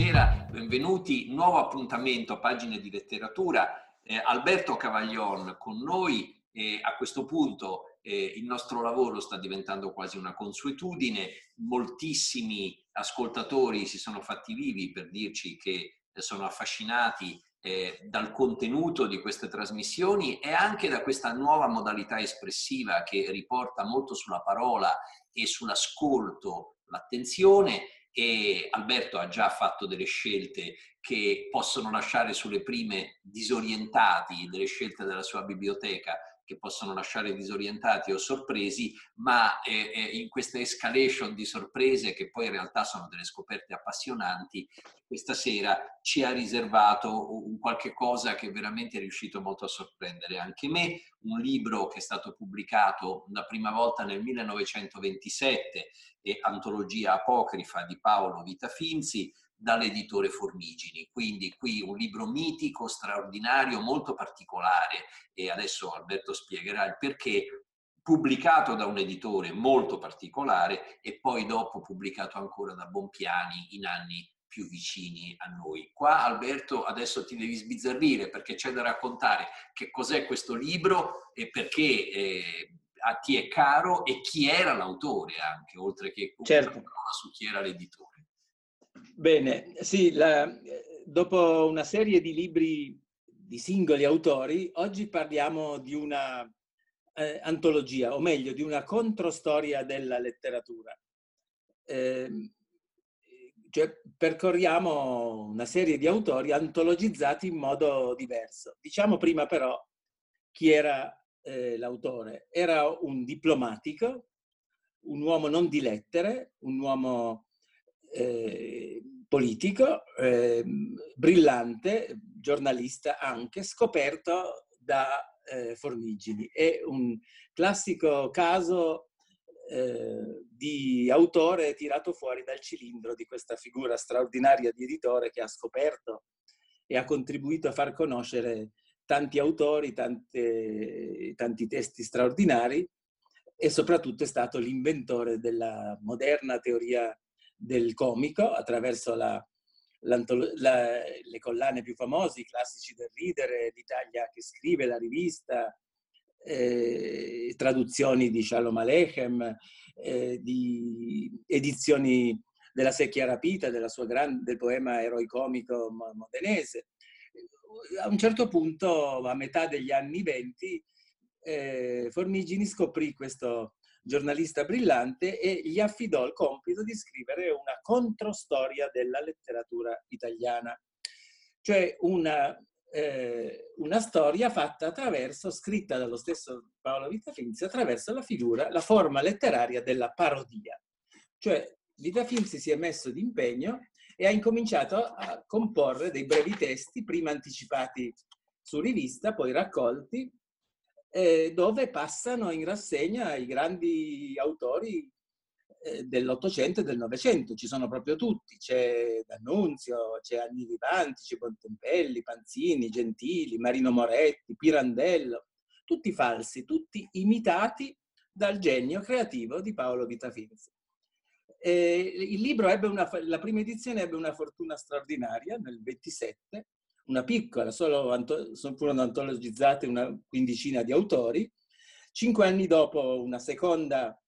buonasera, benvenuti. Nuovo appuntamento a pagine di letteratura. Eh, Alberto Cavaglion con noi. Eh, a questo punto eh, il nostro lavoro sta diventando quasi una consuetudine. Moltissimi ascoltatori si sono fatti vivi per dirci che sono affascinati eh, dal contenuto di queste trasmissioni e anche da questa nuova modalità espressiva che riporta molto sulla parola e sull'ascolto l'attenzione e Alberto ha già fatto delle scelte che possono lasciare sulle prime disorientati, delle scelte della sua biblioteca che possono lasciare disorientati o sorpresi, ma eh, in questa escalation di sorprese, che poi in realtà sono delle scoperte appassionanti, questa sera ci ha riservato un qualche cosa che veramente è riuscito molto a sorprendere. Anche me, un libro che è stato pubblicato la prima volta nel 1927, e Antologia apocrifa di Paolo Vita Finzi, dall'editore Formigini. Quindi qui un libro mitico, straordinario, molto particolare e adesso Alberto spiegherà il perché, pubblicato da un editore molto particolare e poi dopo pubblicato ancora da Bompiani in anni più vicini a noi. Qua Alberto adesso ti devi sbizzarrire perché c'è da raccontare che cos'è questo libro e perché eh, a ti è caro e chi era l'autore anche, oltre che certo. su chi era l'editore. Bene, sì, la, dopo una serie di libri di singoli autori, oggi parliamo di una eh, antologia, o meglio, di una controstoria della letteratura. Eh, cioè, percorriamo una serie di autori antologizzati in modo diverso. Diciamo prima però chi era eh, l'autore. Era un diplomatico, un uomo non di lettere, un uomo eh, politico, eh, brillante, giornalista anche, scoperto da eh, Formigini. È un classico caso eh, di autore tirato fuori dal cilindro di questa figura straordinaria di editore che ha scoperto e ha contribuito a far conoscere tanti autori, tante, tanti testi straordinari e soprattutto è stato l'inventore della moderna teoria del comico attraverso la, la, le collane più famose, i classici del ridere, l'Italia che scrive, la rivista, eh, traduzioni di Shalom Aleichem, eh, di edizioni della Secchia Rapita, gran, del poema eroicomico modenese. A un certo punto, a metà degli anni venti, eh, Formigini scoprì questo giornalista brillante e gli affidò il compito di scrivere una controstoria della letteratura italiana, cioè una, eh, una storia fatta attraverso, scritta dallo stesso Paolo Vitafinzi, attraverso la figura, la forma letteraria della parodia. Cioè Vitafinzi si è messo d'impegno e ha incominciato a comporre dei brevi testi, prima anticipati su rivista, poi raccolti, eh, dove passano in rassegna i grandi autori eh, dell'Ottocento e del Novecento. Ci sono proprio tutti, c'è D'Annunzio, c'è Anni Vivanti, c'è Bontempelli, Panzini, Gentili, Marino Moretti, Pirandello, tutti falsi, tutti imitati dal genio creativo di Paolo Vitafinzi. Eh, il libro ebbe una, la prima edizione ebbe una fortuna straordinaria nel 27 una piccola, solo furono antologizzate una quindicina di autori. Cinque anni dopo una seconda,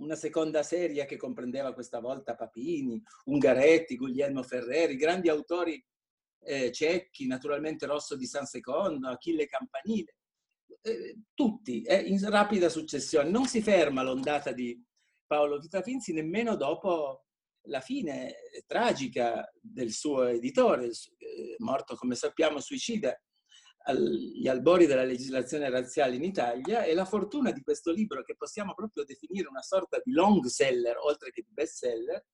una seconda serie che comprendeva questa volta Papini, Ungaretti, Guglielmo Ferreri, grandi autori eh, cecchi, naturalmente Rosso di San Secondo, Achille Campanile, eh, tutti eh, in rapida successione. Non si ferma l'ondata di Paolo Vitafinzi nemmeno dopo la fine tragica del suo editore, eh, morto come sappiamo suicida agli albori della legislazione razziale in Italia e la fortuna di questo libro che possiamo proprio definire una sorta di long seller oltre che di best seller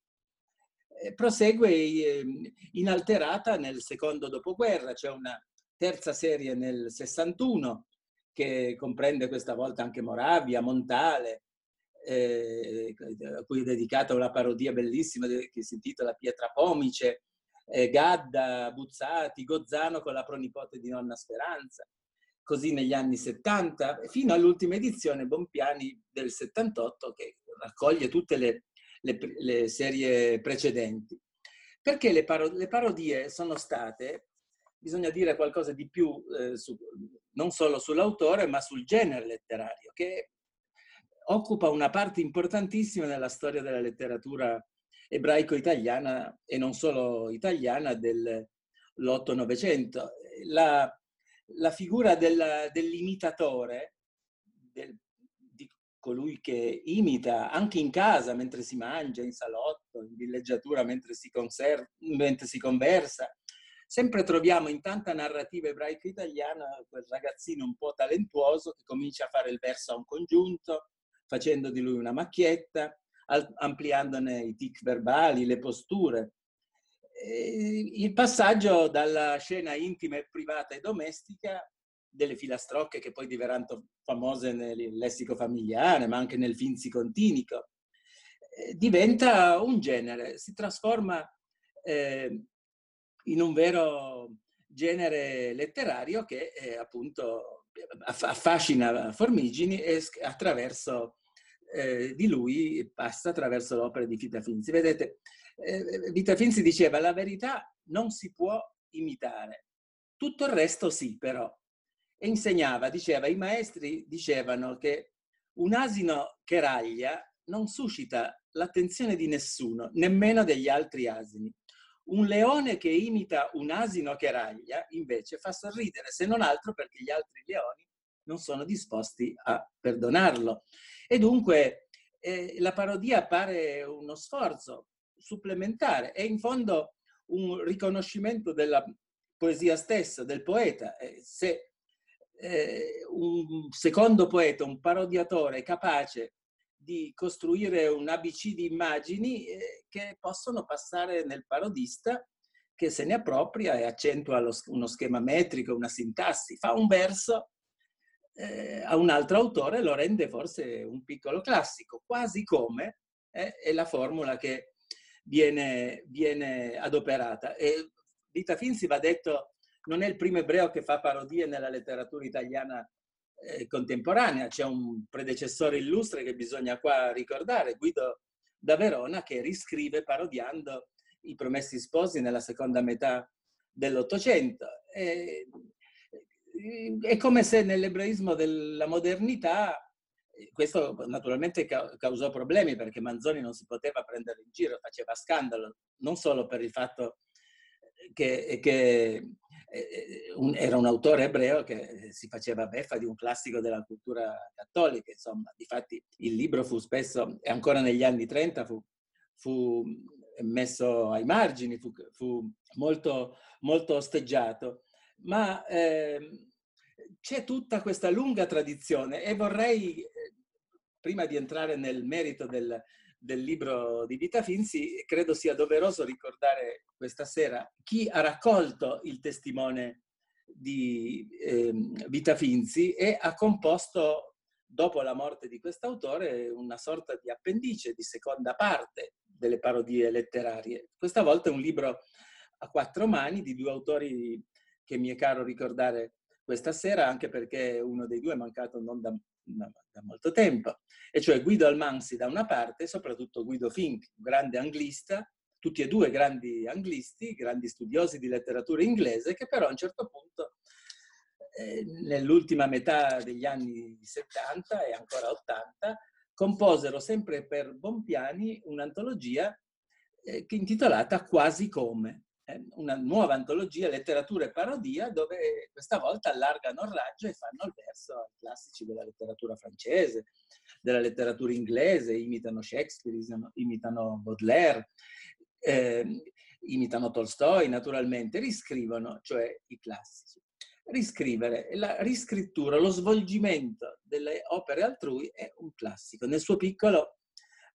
eh, prosegue ehm, inalterata nel secondo dopoguerra, c'è una terza serie nel 61 che comprende questa volta anche Moravia, Montale, eh, a cui è dedicata una parodia bellissima che si intitola Pietra Pomice, eh, Gadda, Buzzati, Gozzano con la pronipote di nonna Speranza, così negli anni 70, fino all'ultima edizione Bompiani del 78 che raccoglie tutte le, le, le serie precedenti. perché le, paro- le parodie sono state, bisogna dire qualcosa di più, eh, su, non solo sull'autore, ma sul genere letterario, che occupa una parte importantissima nella storia della letteratura ebraico-italiana e non solo italiana dell'8-900. La, la, figura del, dell'imitatore, del, di colui che imita anche in casa mentre si mangia, in salotto, in villeggiatura mentre si, conserva, mentre si conversa, sempre troviamo in tanta narrativa ebraico-italiana quel ragazzino un po' talentuoso che comincia a fare il verso a un congiunto, facendo di lui una macchietta, ampliandone i tic verbali, le posture. Il passaggio dalla scena intima e privata e domestica delle filastrocche che poi diverranno famose nel lessico familiare, ma anche nel finzi-continico, eh, diventa un genere, si trasforma eh, in un vero genere letterario che eh, appunto affascina Formigini attraverso eh, di lui passa attraverso l'opera di Vita Finzi. Vedete, eh, Vita Finzi diceva la verità non si può imitare, tutto il resto sì però. E insegnava, diceva, i maestri dicevano che un asino che raglia non suscita l'attenzione di nessuno, nemmeno degli altri asini. Un leone che imita un asino che raglia, invece, fa sorridere, se non altro perché gli altri leoni non sono disposti a perdonarlo. E dunque eh, la parodia appare uno sforzo supplementare e in fondo un riconoscimento della poesia stessa, del poeta. Eh, se eh, un secondo poeta, un parodiatore capace di costruire un ABC di immagini eh, che possono passare nel parodista che se ne appropria e accentua lo, uno schema metrico, una sintassi, fa un verso eh, a un altro autore lo rende forse un piccolo classico, quasi come eh, è la formula che viene, viene adoperata. E Vita Finzi va detto non è il primo ebreo che fa parodie nella letteratura italiana contemporanea, c'è un predecessore illustre che bisogna qua ricordare, Guido da Verona, che riscrive parodiando i Promessi Sposi nella seconda metà dell'Ottocento. È come se nell'ebraismo della modernità, questo naturalmente causò problemi perché Manzoni non si poteva prendere in giro, faceva scandalo, non solo per il fatto che, che era un autore ebreo che si faceva beffa di un classico della cultura cattolica, insomma, difatti il libro fu spesso, e ancora negli anni 30 fu, fu messo ai margini, fu, fu molto, molto osteggiato. Ma eh, c'è tutta questa lunga tradizione e vorrei, prima di entrare nel merito del, del libro di Vita Finzi, credo sia doveroso ricordare questa sera chi ha raccolto il testimone di eh, Vita Finzi e ha composto, dopo la morte di quest'autore, una sorta di appendice, di seconda parte delle parodie letterarie. Questa volta è un libro a quattro mani di due autori che mi è caro ricordare questa sera, anche perché uno dei due è mancato non da, da, da molto tempo, e cioè Guido Almansi da una parte e soprattutto Guido Fink, un grande anglista, tutti e due grandi anglisti, grandi studiosi di letteratura inglese, che però a un certo punto, eh, nell'ultima metà degli anni 70 e ancora 80, composero sempre per Bompiani un'antologia eh, intitolata Quasi come, una nuova antologia, letteratura e parodia, dove questa volta allargano il raggio e fanno il verso ai classici della letteratura francese, della letteratura inglese, imitano Shakespeare, imitano Baudelaire, eh, imitano Tolstoi naturalmente, riscrivono, cioè i classici. Riscrivere, la riscrittura, lo svolgimento delle opere altrui è un classico. Nel suo piccolo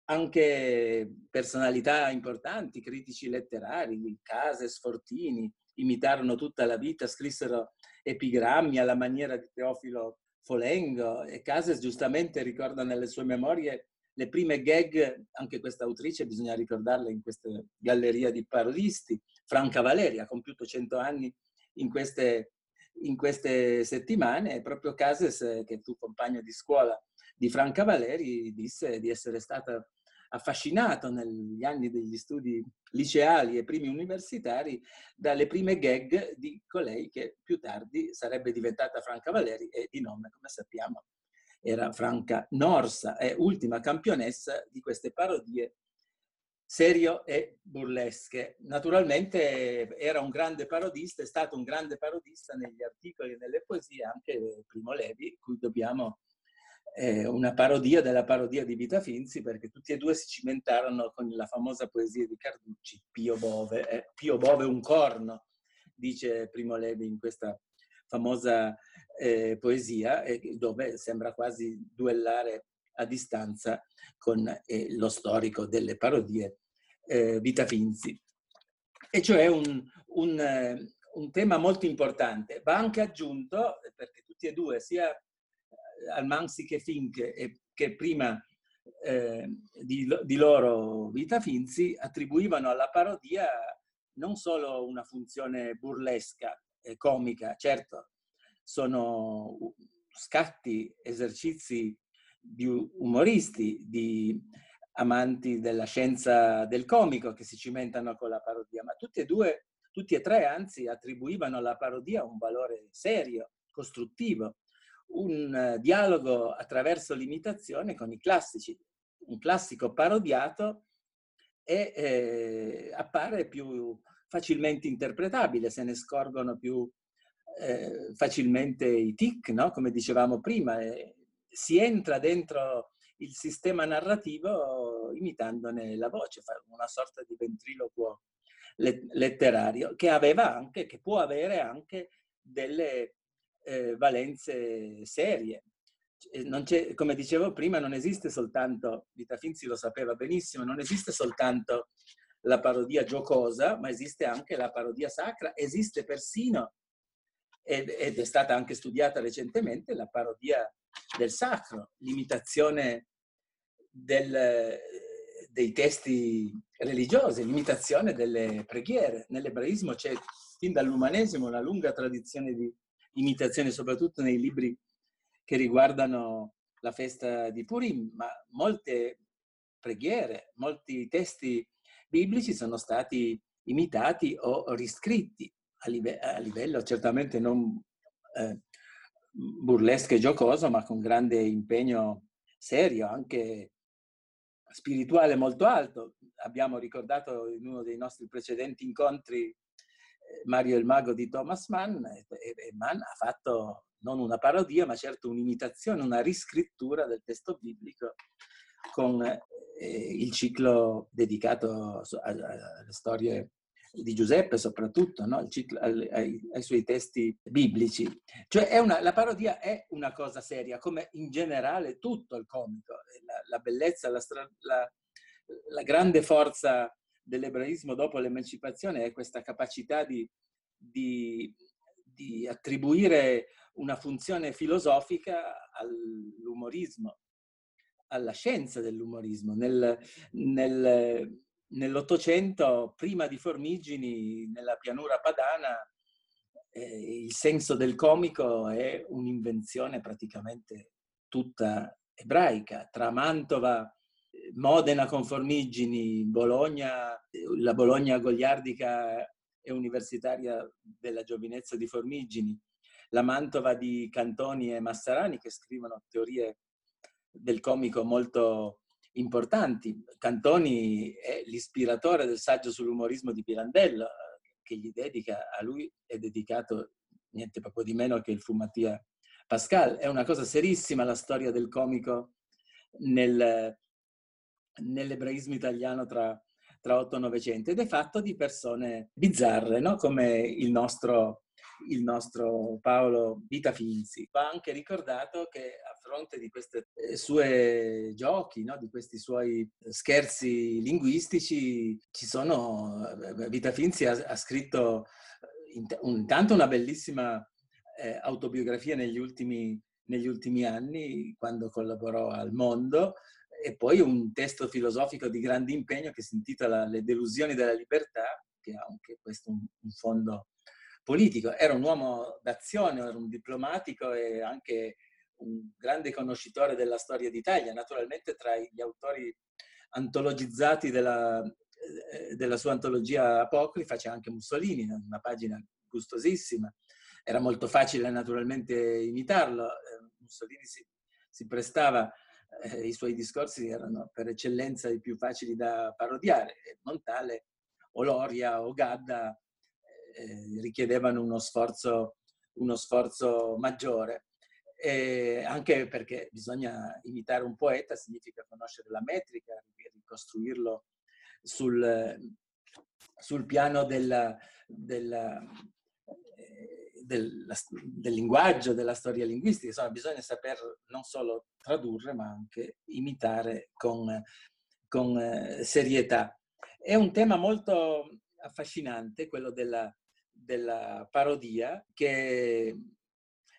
anche personalità importanti, critici letterari, Case, Sfortini, imitarono tutta la vita, scrissero epigrammi alla maniera di Teofilo Folengo e Cases giustamente ricorda nelle sue memorie le prime gag, anche questa autrice bisogna ricordarla in questa galleria di parodisti, Franca Valeri ha compiuto 100 anni in queste, in queste settimane e proprio Cases, che fu compagno di scuola di Franca Valeri, disse di essere stata affascinato negli anni degli studi liceali e primi universitari dalle prime gag di colei che più tardi sarebbe diventata Franca Valeri e di nome, come sappiamo, era Franca Norsa, è ultima campionessa di queste parodie serio e burlesche. Naturalmente era un grande parodista, è stato un grande parodista negli articoli e nelle poesie, anche Primo Levi, cui dobbiamo eh, una parodia della parodia di Vita Finzi, perché tutti e due si cimentarono con la famosa poesia di Carducci, Pio Bove, eh, Pio Bove un corno, dice Primo Levi in questa famosa eh, poesia, dove sembra quasi duellare a distanza con eh, lo storico delle parodie eh, Vita Finzi. E cioè un, un, eh, un, tema molto importante. Va anche aggiunto, perché tutti e due, sia eh, Almansi che Fink, e, che prima eh, di, di, loro Vita Finzi, attribuivano alla parodia non solo una funzione burlesca e comica, certo, sono scatti, esercizi di umoristi, di amanti della scienza del comico che si cimentano con la parodia, ma tutti e due, tutti e tre anzi, attribuivano alla parodia un valore serio, costruttivo, un uh, dialogo attraverso l'imitazione con i classici. Un classico parodiato e eh, appare più facilmente interpretabile, se ne scorgono più eh, facilmente i tic, no? come dicevamo prima, eh, si entra dentro il sistema narrativo imitandone la voce, una sorta di ventriloquo letterario che aveva anche, che può avere anche delle eh, valenze serie. come dicevo prima, non esiste soltanto, Vita Finzi lo sapeva benissimo, non esiste soltanto la parodia giocosa, ma esiste anche la parodia sacra, esiste persino, ed, ed è stata anche studiata recentemente, la parodia del sacro, l'imitazione del, dei testi religiosi, l'imitazione delle preghiere. Nell'ebraismo c'è fin dall'umanesimo una lunga tradizione di imitazione, soprattutto nei libri che riguardano la festa di Purim, ma molte preghiere, molti testi biblici sono stati imitati o riscritti a, live- a livello certamente non eh, burlesco e giocoso, ma con grande impegno serio, anche spirituale molto alto. Abbiamo ricordato in uno dei nostri precedenti incontri Mario il Mago di Thomas Mann e, Mann ha fatto non una parodia, ma certo un'imitazione, una riscrittura del testo biblico con eh, il ciclo dedicato alle storie di Giuseppe soprattutto, no? ciclo, ai, ai, suoi testi biblici. Cioè una, la parodia è una cosa seria, come in generale tutto il comico. La, la bellezza, la, la, la, grande forza dell'ebraismo dopo l'emancipazione è questa capacità di, di, di attribuire una funzione filosofica all'umorismo, alla scienza dell'umorismo. Nel, nel, nell'Ottocento, prima di Formigini, nella pianura padana, eh, il senso del comico è un'invenzione praticamente tutta ebraica. Tra Mantova, Modena con Formigini, Bologna, la Bologna goliardica e universitaria della giovinezza di Formigini, la Mantova di Cantoni e Massarani che scrivono teorie del comico molto importanti. Cantoni è l'ispiratore del saggio sull'umorismo di Pirandello, che gli dedica, a lui è dedicato niente poco di meno che il fu Mattia Pascal. È una cosa serissima la storia del comico nel, nell'ebraismo italiano tra, tra 8 e 900 ed è fatto di persone bizzarre, no? come il nostro il nostro Paolo Vita Finzi. Va anche ricordato che a fronte di questi eh, suoi giochi, no? di questi suoi scherzi linguistici, ci sono, eh, Vita Finzi ha, ha scritto eh, intanto una bellissima eh, autobiografia negli ultimi, negli ultimi anni, quando collaborò al Mondo, e poi un testo filosofico di grande impegno che si intitola Le delusioni della libertà, che ha anche questo un, un fondo politico, era un uomo d'azione, era un diplomatico e anche un grande conoscitore della storia d'Italia. Naturalmente tra gli autori antologizzati della, eh, della sua antologia apocrifa, c'è anche Mussolini, una pagina gustosissima. Era molto facile naturalmente imitarlo. Eh, Mussolini si, si prestava, eh, i suoi discorsi erano per eccellenza i più facili da parodiare. Montale o Loria o Gadda eh, richiedevano uno sforzo, uno sforzo maggiore. E anche perché bisogna imitare un poeta, significa conoscere la metrica, ricostruirlo sul, sul piano della, della, del, del, linguaggio, della storia linguistica. Insomma, bisogna saper non solo tradurre, ma anche imitare con, con eh, serietà. È un tema molto affascinante, quello della, della parodia, che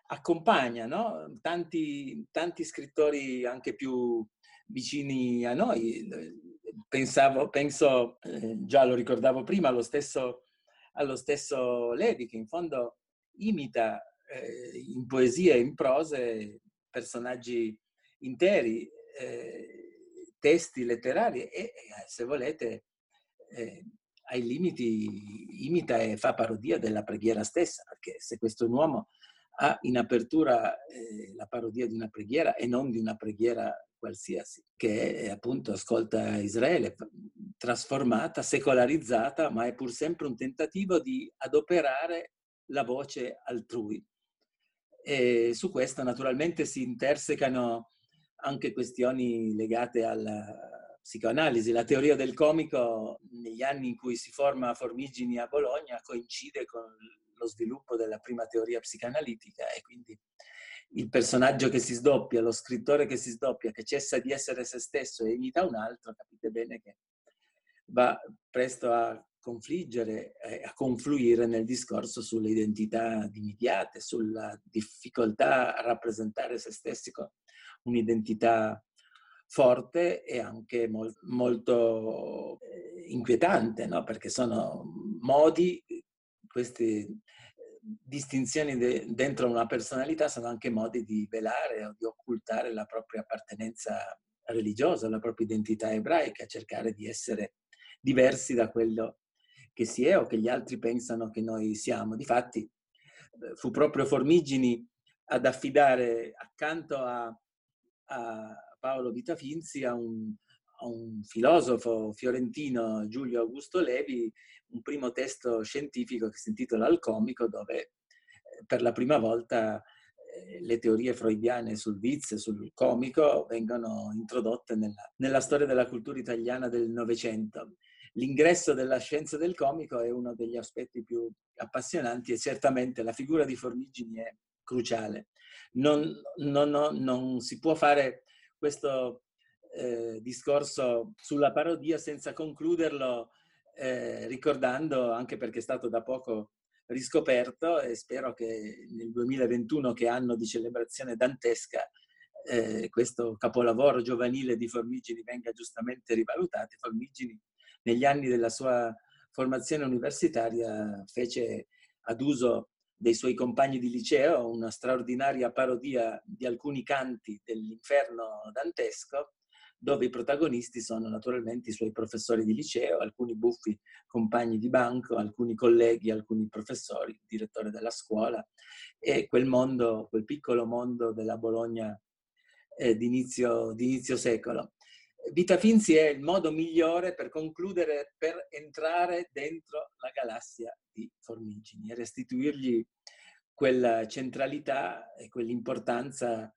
accompagna no? tanti, tanti scrittori anche più vicini a noi. Pensavo, penso, eh, già lo ricordavo prima, allo stesso, allo stesso Levi, che in fondo imita eh, in poesia e in prose personaggi interi, eh, testi letterari e, se volete, eh, ai limiti imita e fa parodia della preghiera stessa, perché se questo uomo ha in apertura eh, la parodia di una preghiera e non di una preghiera qualsiasi, che è, appunto ascolta Israele, trasformata, secolarizzata, ma è pur sempre un tentativo di adoperare la voce altrui. E su questo naturalmente si intersecano anche questioni legate alla psicoanalisi. La teoria del comico negli anni in cui si forma Formigini a Bologna coincide con lo sviluppo della prima teoria psicanalitica e quindi il personaggio che si sdoppia, lo scrittore che si sdoppia, che cessa di essere se stesso e imita un altro, capite bene che va presto a confliggere, a confluire nel discorso sulle identità dimidiate, sulla difficoltà a rappresentare se stessi con un'identità forte e anche mol- molto eh, inquietante, no? perché sono modi, queste distinzioni de- dentro una personalità sono anche modi di velare o di occultare la propria appartenenza religiosa, la propria identità ebraica, cercare di essere diversi da quello che si è o che gli altri pensano che noi siamo. Difatti eh, fu proprio Formigini ad affidare accanto a, a Paolo Vitafinzi a un, a un, filosofo fiorentino, Giulio Augusto Levi, un primo testo scientifico che si intitola Il comico, dove eh, per la prima volta eh, le teorie freudiane sul vizio, sul comico, vengono introdotte nella, nella storia della cultura italiana del Novecento l'ingresso della scienza del comico è uno degli aspetti più appassionanti e certamente la figura di Formigini è cruciale. Non, non, non, non si può fare questo eh, discorso sulla parodia senza concluderlo eh, ricordando, anche perché è stato da poco riscoperto e spero che nel 2021, che anno di celebrazione dantesca, eh, questo capolavoro giovanile di Formigini venga giustamente rivalutato. Formigini negli anni della sua formazione universitaria fece ad uso dei suoi compagni di liceo una straordinaria parodia di alcuni canti dell'inferno dantesco, dove i protagonisti sono naturalmente i suoi professori di liceo, alcuni buffi compagni di banco, alcuni colleghi, alcuni professori, il direttore della scuola e quel mondo, quel piccolo mondo della Bologna eh, d'inizio, d'inizio secolo. Vita Finzi è il modo migliore per concludere, per entrare dentro la galassia di Formigini e restituirgli quella centralità e quell'importanza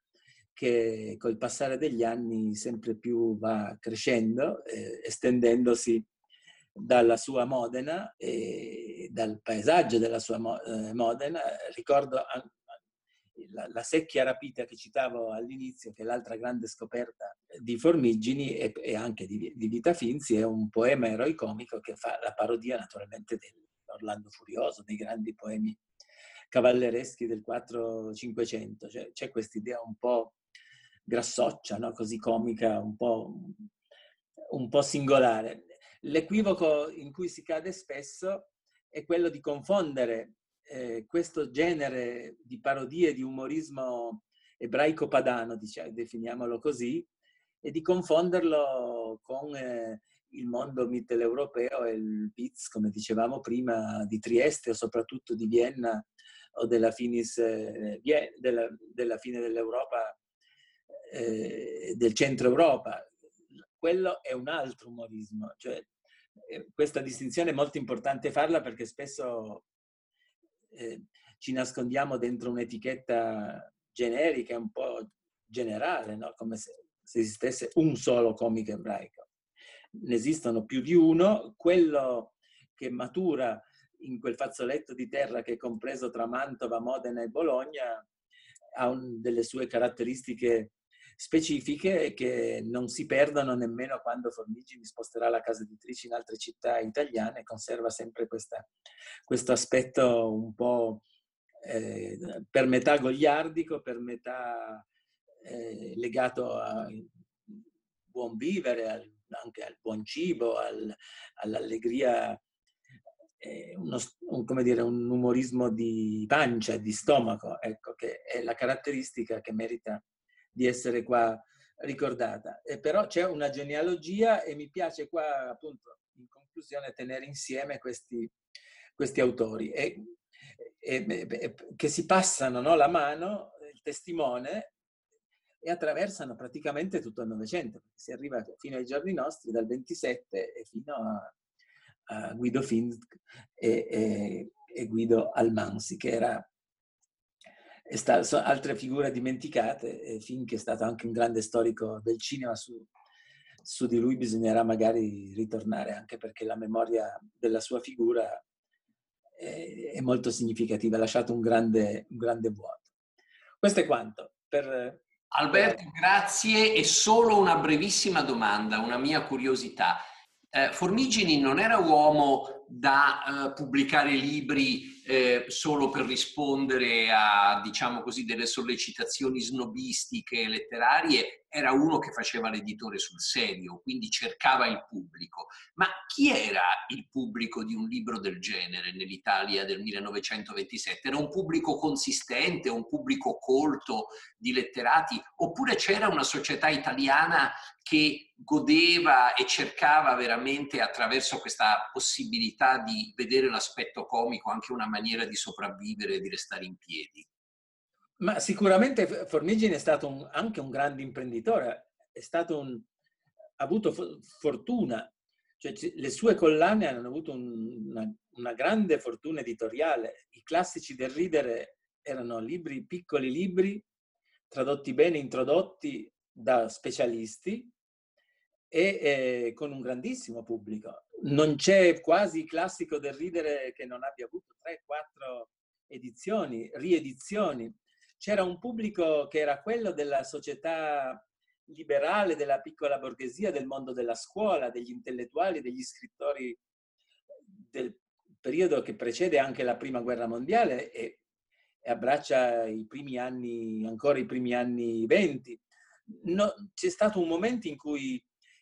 che col passare degli anni sempre più va crescendo, eh, estendendosi dalla sua Modena e dal paesaggio della sua eh, Modena. Ricordo la, la, secchia rapita che citavo all'inizio, che è l'altra grande scoperta di Formigini e, e anche di, di, Vita Finzi, è un poema eroicomico che fa la parodia naturalmente dell'Orlando Furioso, dei grandi poemi cavallereschi del 4-500. Cioè, c'è questa idea un po' grassoccia, no? così comica, un po', un po' singolare. L'equivoco in cui si cade spesso è quello di confondere eh, questo genere di parodie di umorismo ebraico padano, diciamo, definiamolo così, e di confonderlo con eh, il mondo mitteleuropeo e il Piz, come dicevamo prima, di Trieste o soprattutto di Vienna o della, finis, eh, della, della fine dell'Europa, eh, del centro Europa. Quello è un altro umorismo, cioè eh, questa distinzione è molto importante farla perché spesso eh, ci nascondiamo dentro un'etichetta generica, un po' generale, no? come se, se esistesse un solo comico ebraico. Ne esistono più di uno, quello che matura in quel fazzoletto di terra che è compreso tra Mantova, Modena e Bologna ha un, delle sue caratteristiche specifiche che non si perdono nemmeno quando Formigini sposterà la casa editrice in altre città italiane, conserva sempre questa, questo aspetto un po' eh, per metà gogliardico, per metà eh, legato al buon vivere, al, anche al buon cibo, al, all'allegria, eh, uno, un, come dire, un umorismo di pancia, di stomaco, ecco, che è la caratteristica che merita di essere qua ricordata. E però c'è una genealogia e mi piace qua appunto in conclusione tenere insieme questi, questi autori e, e, e, che si passano no, la mano, il testimone e attraversano praticamente tutto il Novecento, si arriva fino ai giorni nostri, dal 27 e fino a, a Guido Fink e, Guido Almansi, che era Stato, altre figure dimenticate, Fink è stato anche un grande storico del cinema, su, su, di lui bisognerà magari ritornare, anche perché la memoria della sua figura è, è molto significativa, ha lasciato un grande, un grande vuoto. Questo è quanto. Per, Alberto, grazie. E solo una brevissima domanda, una mia curiosità. Eh, Formigini non era uomo da eh, pubblicare libri eh, solo per rispondere a, diciamo così, delle sollecitazioni snobistiche letterarie, era uno che faceva l'editore sul serio, quindi cercava il pubblico. Ma chi era il pubblico di un libro del genere nell'Italia del 1927? Era un pubblico consistente, un pubblico colto di letterati, oppure c'era una società italiana che godeva e cercava veramente attraverso questa possibilità di vedere l'aspetto comico anche una maniera di sopravvivere e di restare in piedi? Ma sicuramente Formigine è stato un, anche un grande imprenditore, un, ha avuto fortuna, cioè le sue collane hanno avuto un, una, una grande fortuna editoriale. I classici del ridere erano libri, piccoli libri, tradotti bene, introdotti da specialisti e eh, con un grandissimo pubblico. Non c'è quasi classico del ridere che non abbia avuto 3-4 edizioni, riedizioni. C'era un pubblico che era quello della società liberale, della piccola borghesia, del mondo della scuola, degli intellettuali, degli scrittori del periodo che precede anche la prima guerra mondiale e, e abbraccia i primi anni, ancora i primi anni venti. No, c'è stato un momento in cui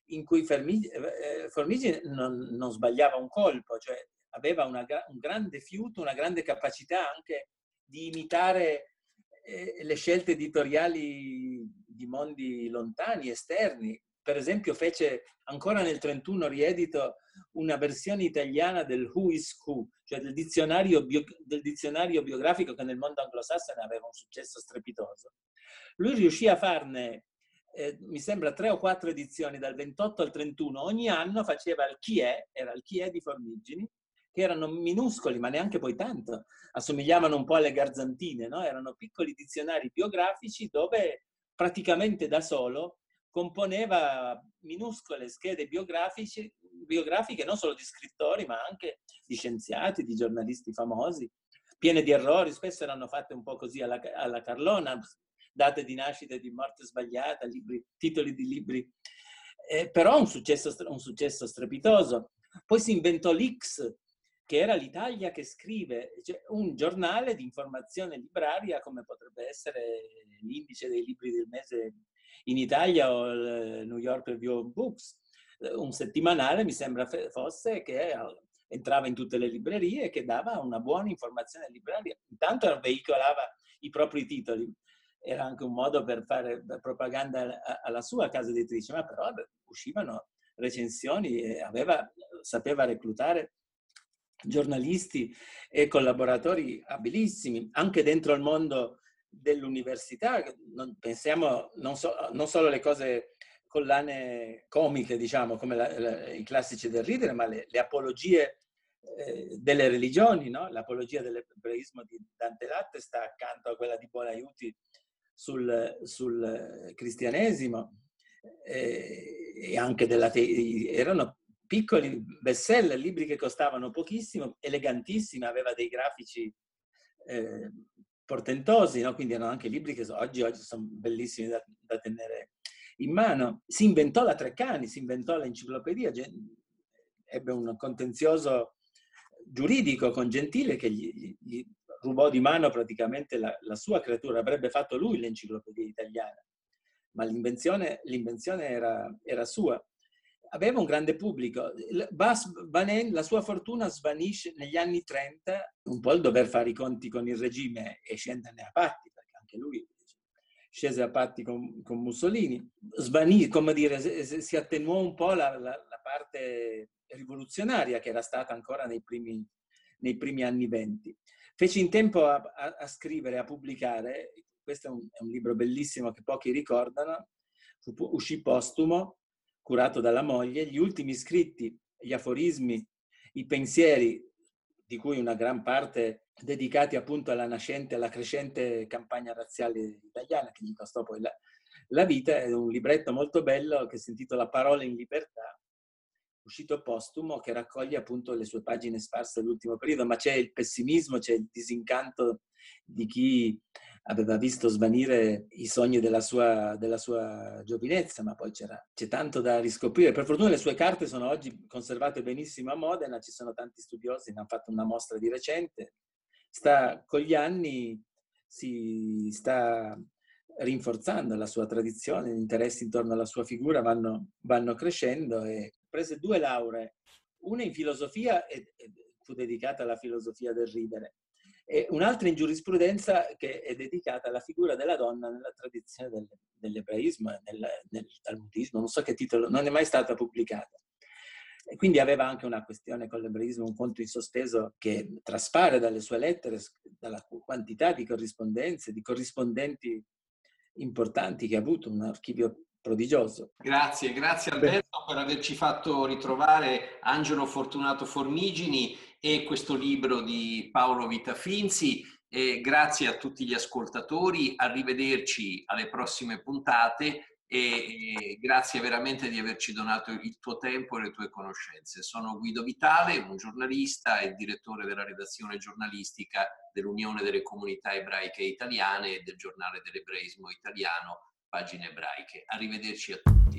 in cui eh, non, non, sbagliava un colpo, cioè aveva una, un grande fiuto, una grande capacità anche di imitare eh, le scelte editoriali di mondi lontani, esterni. Per esempio fece ancora nel 31 riedito una versione italiana del Who is Who, cioè del dizionario, bio, del dizionario biografico che nel mondo anglosassone aveva un successo strepitoso. Lui riuscì a farne eh, mi sembra tre o quattro edizioni dal 28 al 31, ogni anno faceva il chi è, era il chi è di Formigini, che erano minuscoli, ma neanche poi tanto, assomigliavano un po' alle garzantine, no? erano piccoli dizionari biografici dove praticamente da solo componeva minuscole schede biografiche, non solo di scrittori, ma anche di scienziati, di giornalisti famosi, piene di errori, spesso erano fatte un po' così alla, alla Carlona, date di nascita e di morte sbagliata, libri, titoli di libri, eh, però un successo, un successo strepitoso. Poi si inventò l'X, che era l'Italia che scrive, cioè un giornale di informazione libraria come potrebbe essere l'indice dei libri del mese in Italia o il New York Review of Books, un settimanale mi sembra fosse che entrava in tutte le librerie e che dava una buona informazione libraria. Intanto veicolava i propri titoli, era anche un modo per fare propaganda alla sua casa editrice, ma però uscivano recensioni e aveva, sapeva reclutare giornalisti e collaboratori abilissimi, anche dentro il mondo dell'università. Non, pensiamo non, so, non solo alle cose collane comiche, diciamo, come la, la, i classici del ridere, ma le, le apologie eh, delle religioni, no? l'apologia dell'ebraismo di Dante Latte sta accanto a quella di Buonaiuti sul, sul cristianesimo eh, e anche della te- erano piccoli bestseller, libri che costavano pochissimo, elegantissimi, aveva dei grafici eh, portentosi, no? quindi erano anche libri che oggi, oggi sono bellissimi da, da, tenere in mano. Si inventò la Treccani, si inventò l'enciclopedia, ebbe un contenzioso giuridico con Gentile che gli, gli rubò di mano praticamente la, la, sua creatura, avrebbe fatto lui l'enciclopedia italiana, ma l'invenzione, l'invenzione era, era sua aveva un grande pubblico. Bas Banen, la sua fortuna svanisce negli anni 30, un po' il dover fare i conti con il regime e scenderne a patti, perché anche lui scese a patti con, con Mussolini. Svanì, come dire, si attenuò un po' la, la, la, parte rivoluzionaria che era stata ancora nei primi, nei primi anni venti. Fece in tempo a, a, a scrivere, a pubblicare, questo è un, è un libro bellissimo che pochi ricordano, uscì postumo, curato dalla moglie, gli ultimi scritti, gli aforismi, i pensieri, di cui una gran parte dedicati appunto alla nascente, alla crescente campagna razziale italiana, che gli costò poi la, la vita, è un libretto molto bello che si intitola Parole in libertà, uscito postumo, che raccoglie appunto le sue pagine sparse dell'ultimo periodo, ma c'è il pessimismo, c'è il disincanto di chi aveva visto svanire i sogni della sua, della sua giovinezza, ma poi c'è tanto da riscoprire. Per fortuna le sue carte sono oggi conservate benissimo a Modena, ci sono tanti studiosi, ne hanno fatto una mostra di recente. Sta, con gli anni si sta rinforzando la sua tradizione, gli interessi intorno alla sua figura vanno, vanno crescendo e prese due lauree, una in filosofia e, fu dedicata alla filosofia del ridere e un'altra in giurisprudenza che è dedicata alla figura della donna nella tradizione del, dell'ebraismo e nel, nel talmudismo, non so che titolo, non è mai stata pubblicata. E quindi aveva anche una questione con l'ebraismo, un conto in sospeso che traspare dalle sue lettere, dalla quantità di corrispondenze, di corrispondenti importanti che ha avuto, un archivio prodigioso. Grazie, grazie Alberto Beh. per averci fatto ritrovare Angelo Fortunato Formigini e questo libro di Paolo Vitafinzi. E grazie a tutti gli ascoltatori, arrivederci alle prossime puntate e grazie veramente di averci donato il tuo tempo e le tue conoscenze. Sono Guido Vitale, un giornalista e direttore della redazione giornalistica dell'Unione delle Comunità Ebraiche Italiane e del giornale dell'Ebraismo Italiano, pagine ebraiche. Arrivederci a tutti.